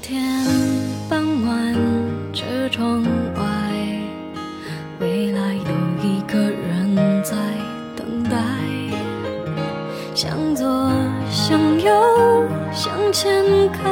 天傍晚，车窗外，未来有一个人在等待。向左，向右，向前看，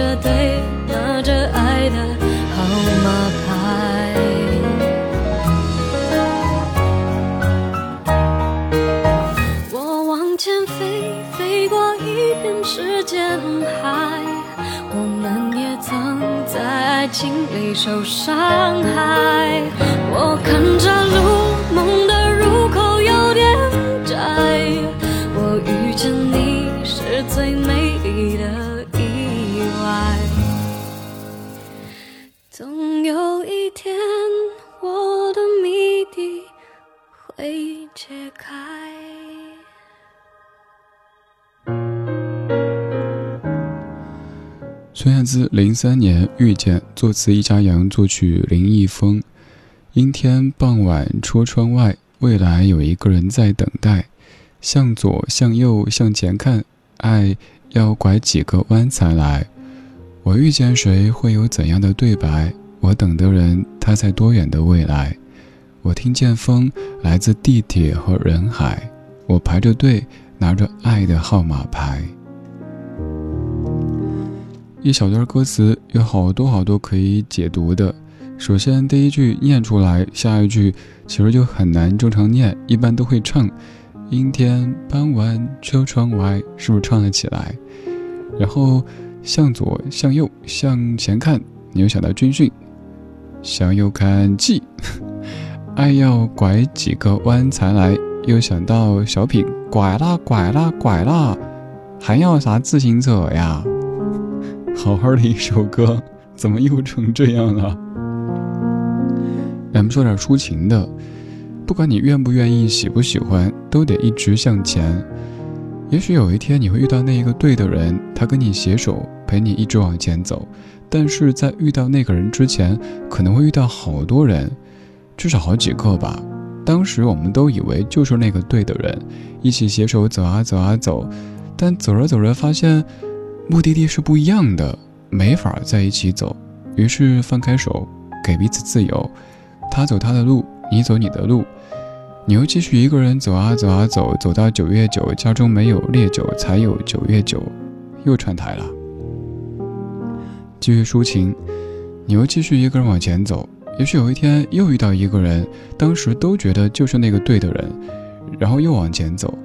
着对拿着爱的号码牌。我往前飞，飞过一片时间海。我们也曾在爱情里受伤害。我看孙燕姿零三年遇见，作词易家扬，作曲林一峰。阴天傍晚，车窗外，未来有一个人在等待。向左，向右，向前看，爱要拐几个弯才来。我遇见谁，会有怎样的对白？我等的人，他在多远的未来？我听见风来自地铁和人海，我排着队拿着爱的号码牌。一小段歌词有好多好多可以解读的。首先，第一句念出来，下一句其实就很难正常念，一般都会唱。阴天傍晚，车窗外，是不是唱了起来？然后向左、向右、向前看，你又想到军训；向右看记，爱要拐几个弯才来，又想到小品，拐啦拐啦拐啦，还要啥自行车呀？好好的一首歌，怎么又成这样了？咱们说点抒情的，不管你愿不愿意、喜不喜欢，都得一直向前。也许有一天你会遇到那一个对的人，他跟你携手，陪你一直往前走。但是在遇到那个人之前，可能会遇到好多人，至少好几个吧。当时我们都以为就是那个对的人，一起携手走啊走啊走，但走着走着发现，目的地是不一样的，没法在一起走。于是放开手，给彼此自由。他走他的路，你走你的路，你又继续一个人走啊走啊走，走到九月九，家中没有烈酒，才有九月九，又串台了。继续抒情，你又继续一个人往前走，也许有一天又遇到一个人，当时都觉得就是那个对的人，然后又往前走，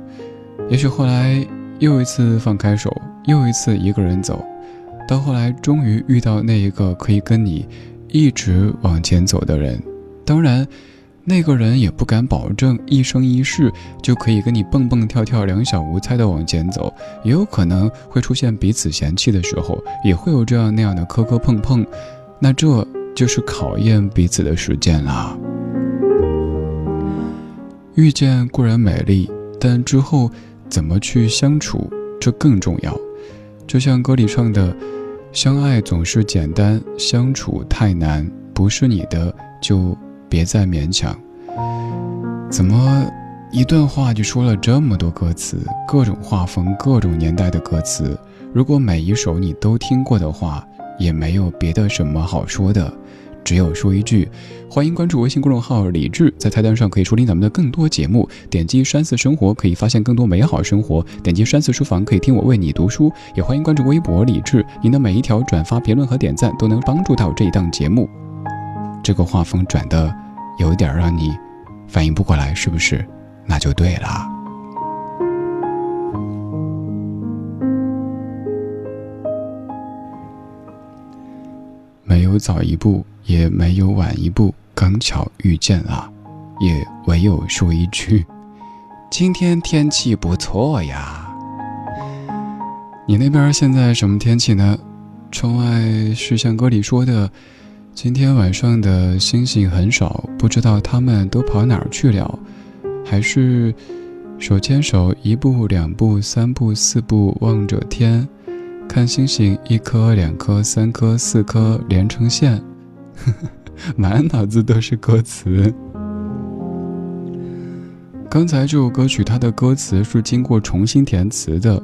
也许后来又一次放开手，又一次一个人走，到后来终于遇到那一个可以跟你一直往前走的人。当然，那个人也不敢保证一生一世就可以跟你蹦蹦跳跳、两小无猜的往前走，也有可能会出现彼此嫌弃的时候，也会有这样那样的磕磕碰碰，那这就是考验彼此的时间啦。遇见固然美丽，但之后怎么去相处，这更重要。就像歌里唱的：“相爱总是简单，相处太难，不是你的就。”别再勉强。怎么一段话就说了这么多歌词，各种画风、各种年代的歌词？如果每一首你都听过的话，也没有别的什么好说的，只有说一句：欢迎关注微信公众号“李志”，在菜单上可以收听咱们的更多节目。点击“山寺生活”可以发现更多美好生活，点击“山寺书房”可以听我为你读书。也欢迎关注微博“李志”，您的每一条转发、评论和点赞都能帮助到这一档节目。这个画风转的有点让你反应不过来，是不是？那就对了。没有早一步，也没有晚一步，刚巧遇见了，也唯有说一句：今天天气不错呀。你那边现在什么天气呢？窗外是像歌里说的。今天晚上的星星很少，不知道他们都跑哪儿去了，还是手牵手一步两步三步四步望着天，看星星一颗两颗三颗四颗连成线，满脑子都是歌词。刚才这首歌曲，它的歌词是经过重新填词的。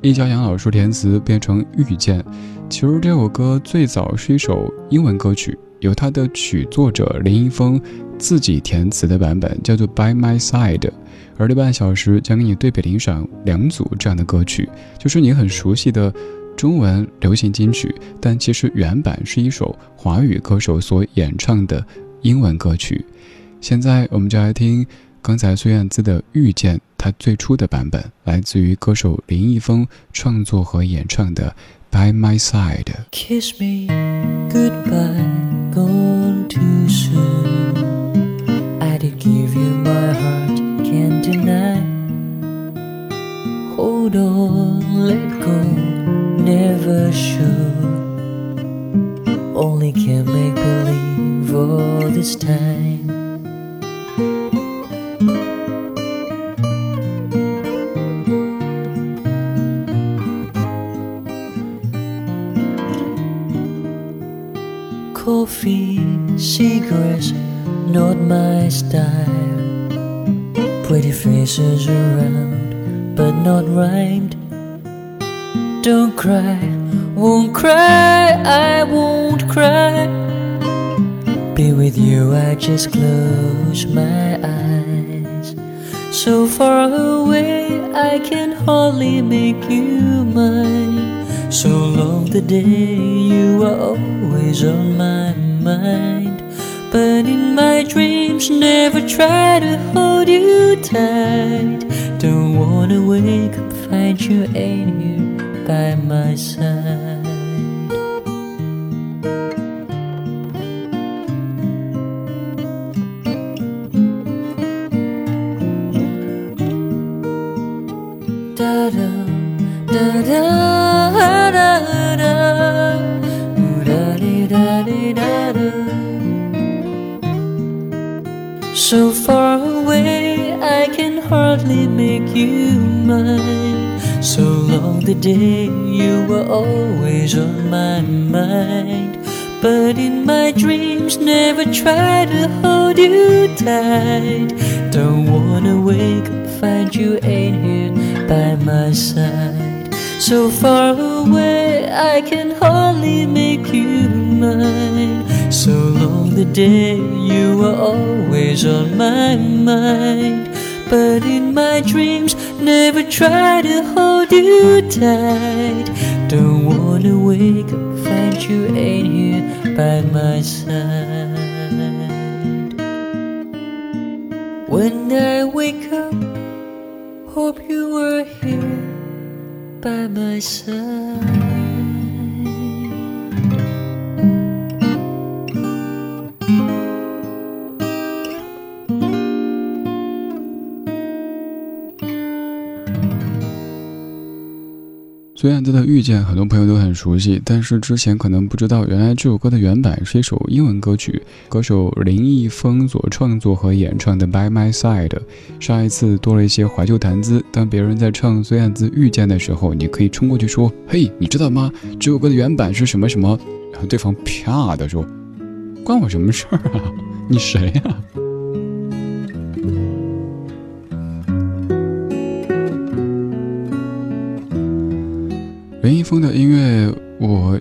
易家扬老师填词变成《遇见》，其实这首歌最早是一首英文歌曲，由它的曲作者林一峰自己填词的版本叫做《By My Side》，而这半小时将给你对比领赏两组这样的歌曲，就是你很熟悉的中文流行金曲，但其实原版是一首华语歌手所演唱的英文歌曲。现在我们就来听。刚才孙燕姿的《遇见》，她最初的版本来自于歌手林一峰创作和演唱的《By My Side》。Kiss me goodbye, gone too soon. I did give you my heart, can't deny. Hold on, let go, never should. Only can make believe all this time. coffee, cigarettes, not my style. Pretty faces around, but not rhymed. Don't cry, won't cry, I won't cry. Be with you, I just close my eyes. So far away, I can hardly make you mine. So long the day you are always on my mind. But in my dreams, never try to hold you tight. Don't wanna wake up, find you ain't here by my side. Da da da da. da da da da da da. So far away, I can hardly make you mine. So long the day you were always on my mind. But in my dreams, never try to hold you tight. Don't wanna wake up, find you ain't here by my side. So far away, I can hardly make you mine. So long the day you were always on my mind. But in my dreams, never try to hold you tight. Don't wanna wake up, find you ain't here by my side. When I wake up, hope you were here by my side. 孙燕姿的《遇见》，很多朋友都很熟悉，但是之前可能不知道，原来这首歌的原版是一首英文歌曲，歌手林一峰所创作和演唱的《By My Side》。上一次多了一些怀旧谈资，当别人在唱孙燕姿《遇见》的时候，你可以冲过去说：“嘿，你知道吗？这首歌的原版是什么什么？”然后对方啪的说：“关我什么事儿啊？你谁呀？”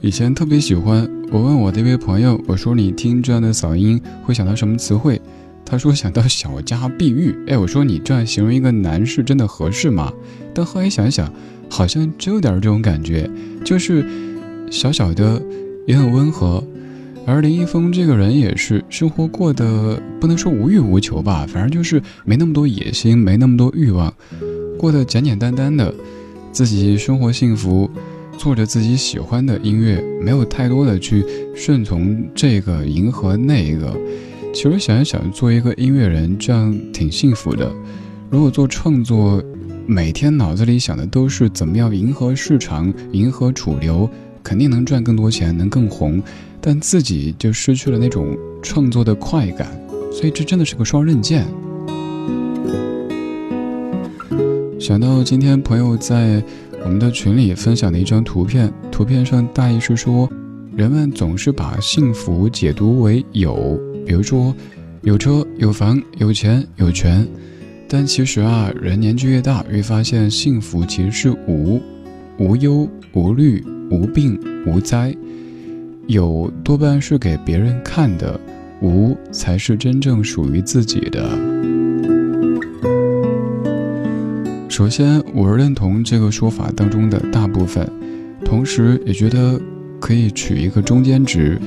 以前特别喜欢。我问我的一位朋友，我说：“你听这样的嗓音会想到什么词汇？”他说：“想到小家碧玉。”哎，我说：“你这样形容一个男士真的合适吗？”但后来想想，好像真有点这种感觉，就是小小的，也很温和。而林一峰这个人也是生活过得不能说无欲无求吧，反正就是没那么多野心，没那么多欲望，过得简简单单的，自己生活幸福。做着自己喜欢的音乐，没有太多的去顺从这个迎合那个。其实想一想，做一个音乐人，这样挺幸福的。如果做创作，每天脑子里想的都是怎么样迎合市场、迎合主流，肯定能赚更多钱，能更红，但自己就失去了那种创作的快感。所以这真的是个双刃剑。想到今天朋友在。我们的群里分享的一张图片，图片上大意是说，人们总是把幸福解读为有，比如说有车有房有钱有权，但其实啊，人年纪越大，越发现幸福其实是无，无忧无虑无病无灾，有多半是给别人看的，无才是真正属于自己的。首先，我认同这个说法当中的大部分，同时也觉得可以取一个中间值。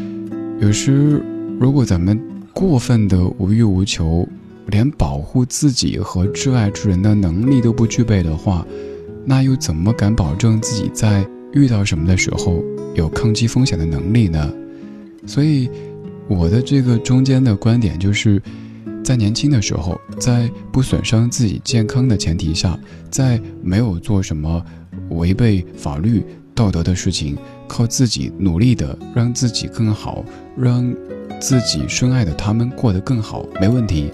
有时，如果咱们过分的无欲无求，连保护自己和挚爱之人的能力都不具备的话，那又怎么敢保证自己在遇到什么的时候有抗击风险的能力呢？所以，我的这个中间的观点就是。在年轻的时候，在不损伤自己健康的前提下，在没有做什么违背法律道德的事情，靠自己努力的让自己更好，让自己深爱的他们过得更好，没问题。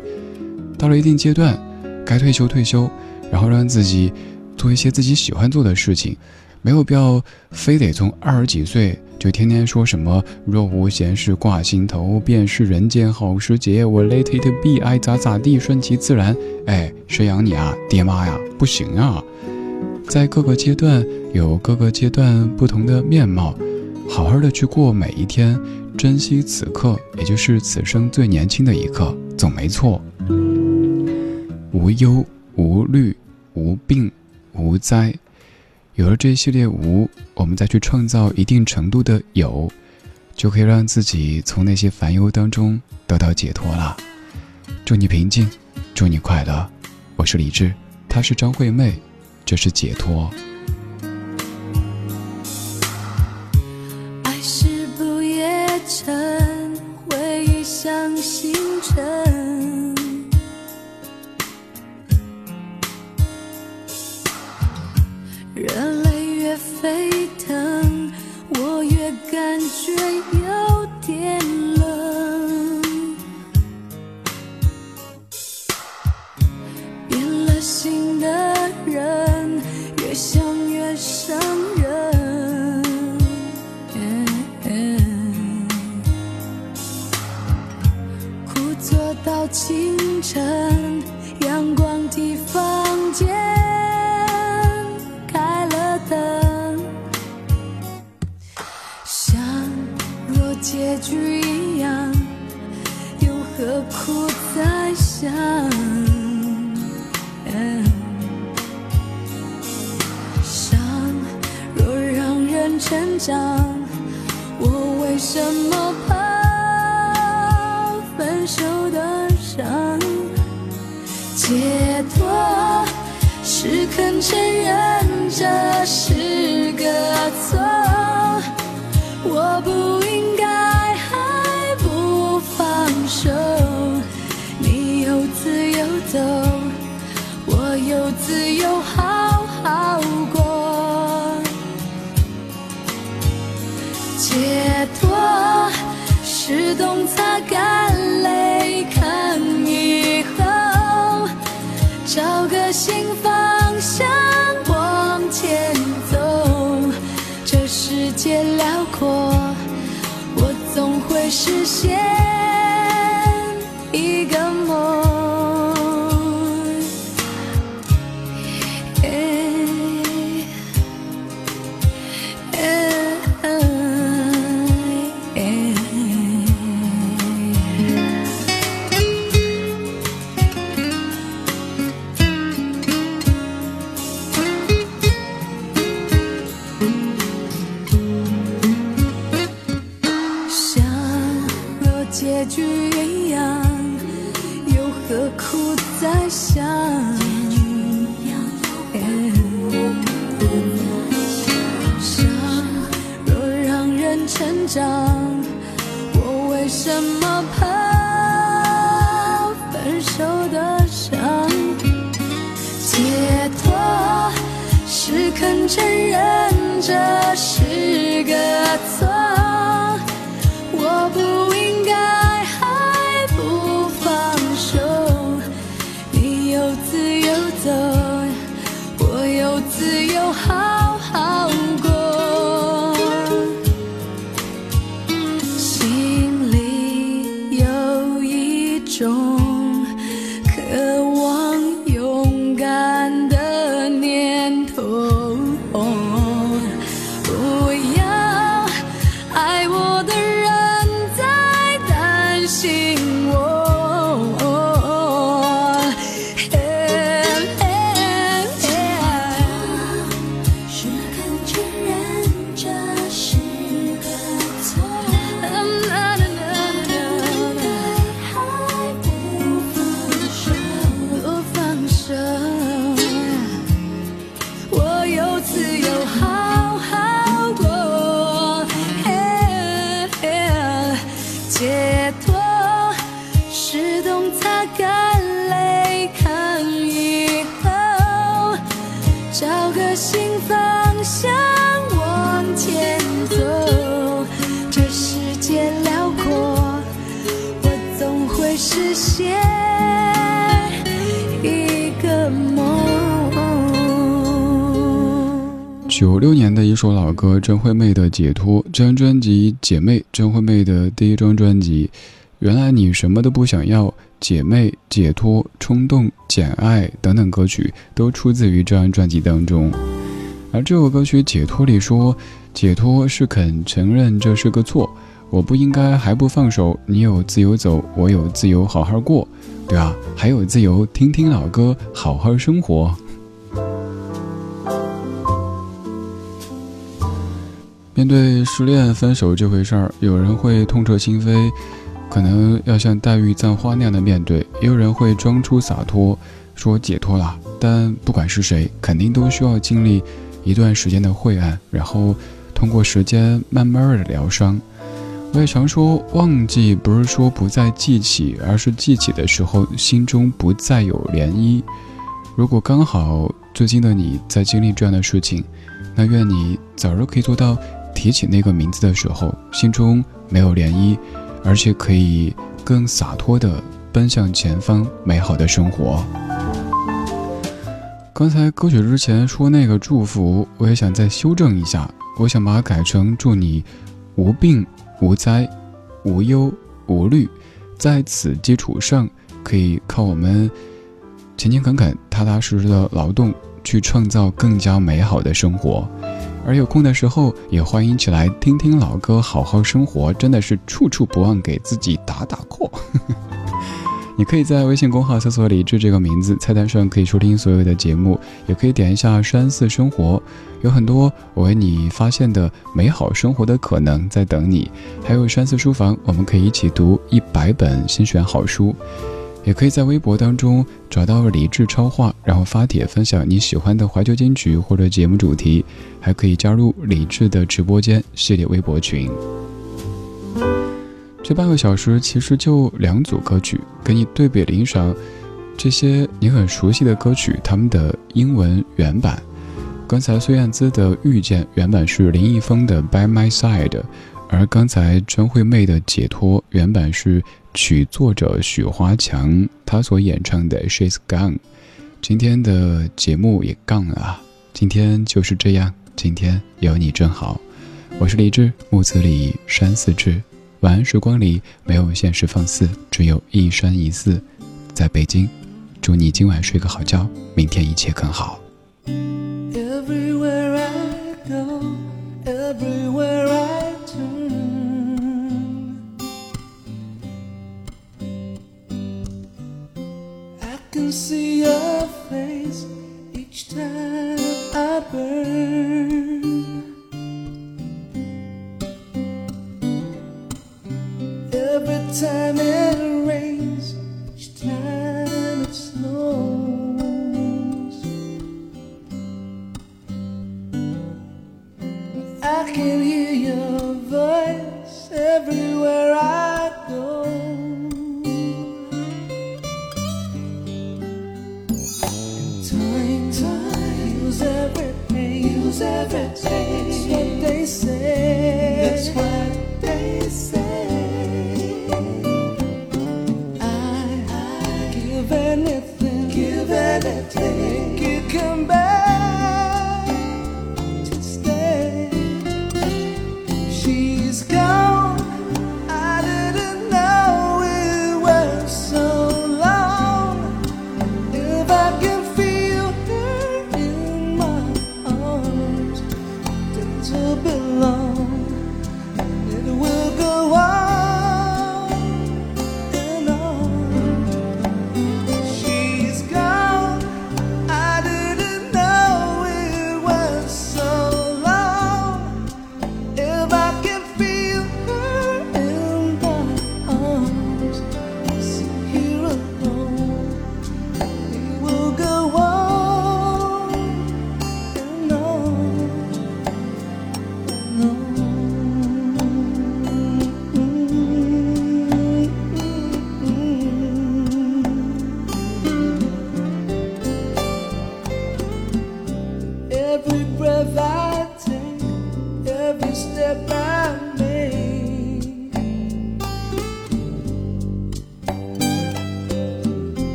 到了一定阶段，该退休退休，然后让自己做一些自己喜欢做的事情，没有必要非得从二十几岁。就天天说什么若无闲事挂心头，便是人间好时节。我 let it be，爱咋咋地，顺其自然。哎，谁养你啊，爹妈呀？不行啊！在各个阶段有各个阶段不同的面貌，好好的去过每一天，珍惜此刻，也就是此生最年轻的一刻，总没错。无忧无虑，无病无灾。有了这一系列无，我们再去创造一定程度的有，就可以让自己从那些烦忧当中得到解脱了。祝你平静，祝你快乐。我是李志，她是张惠妹，这是解脱。走我有自由好好过。解脱是懂擦干泪看以后找个新方向往前走这世界辽阔我总会实现 you. 的一首老歌，真惠妹的《解脱》这张专辑，《姐妹》真惠妹的第一张专辑。原来你什么都不想要，《姐妹》、《解脱》、《冲动》、《简爱》等等歌曲都出自于这张专辑当中。而这首歌曲《解脱》里说，解脱是肯承认这是个错，我不应该还不放手，你有自由走，我有自由好好过，对啊，还有自由听听老歌，好好生活。面对失恋、分手这回事儿，有人会痛彻心扉，可能要像黛玉葬花那样的面对；也有人会装出洒脱，说解脱了。但不管是谁，肯定都需要经历一段时间的晦暗，然后通过时间慢慢的疗伤。我也常说，忘记不是说不再记起，而是记起的时候心中不再有涟漪。如果刚好最近的你在经历这样的事情，那愿你早日可以做到。提起那个名字的时候，心中没有涟漪，而且可以更洒脱地奔向前方美好的生活。刚才歌曲之前说那个祝福，我也想再修正一下，我想把它改成祝你无病无灾、无忧无虑，在此基础上，可以靠我们勤勤恳恳、踏踏实实的劳动，去创造更加美好的生活。而有空的时候，也欢迎起来听听老歌，好好生活。真的是处处不忘给自己打打 call。你可以在微信公号搜索“李志”这个名字，菜单上可以收听所有的节目，也可以点一下“山寺生活”，有很多我为你发现的美好生活的可能在等你。还有山寺书房，我们可以一起读一百本新选好书。也可以在微博当中找到李志超话，然后发帖分享你喜欢的怀旧金曲或者节目主题，还可以加入李志的直播间系列微博群。这半个小时其实就两组歌曲，给你对比欣赏这些你很熟悉的歌曲，他们的英文原版。刚才孙燕姿的《遇见》原版是林一峰的《By My Side》，而刚才张惠妹的《解脱》原版是曲作者许华强他所演唱的《She's Gone》。今天的节目也杠了，今天就是这样，今天有你真好。我是李志，木子李，山寺志。晚安时光里没有现实放肆，只有一山一寺。在北京，祝你今晚睡个好觉，明天一切更好。every time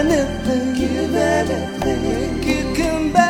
anything, give anything. You come back.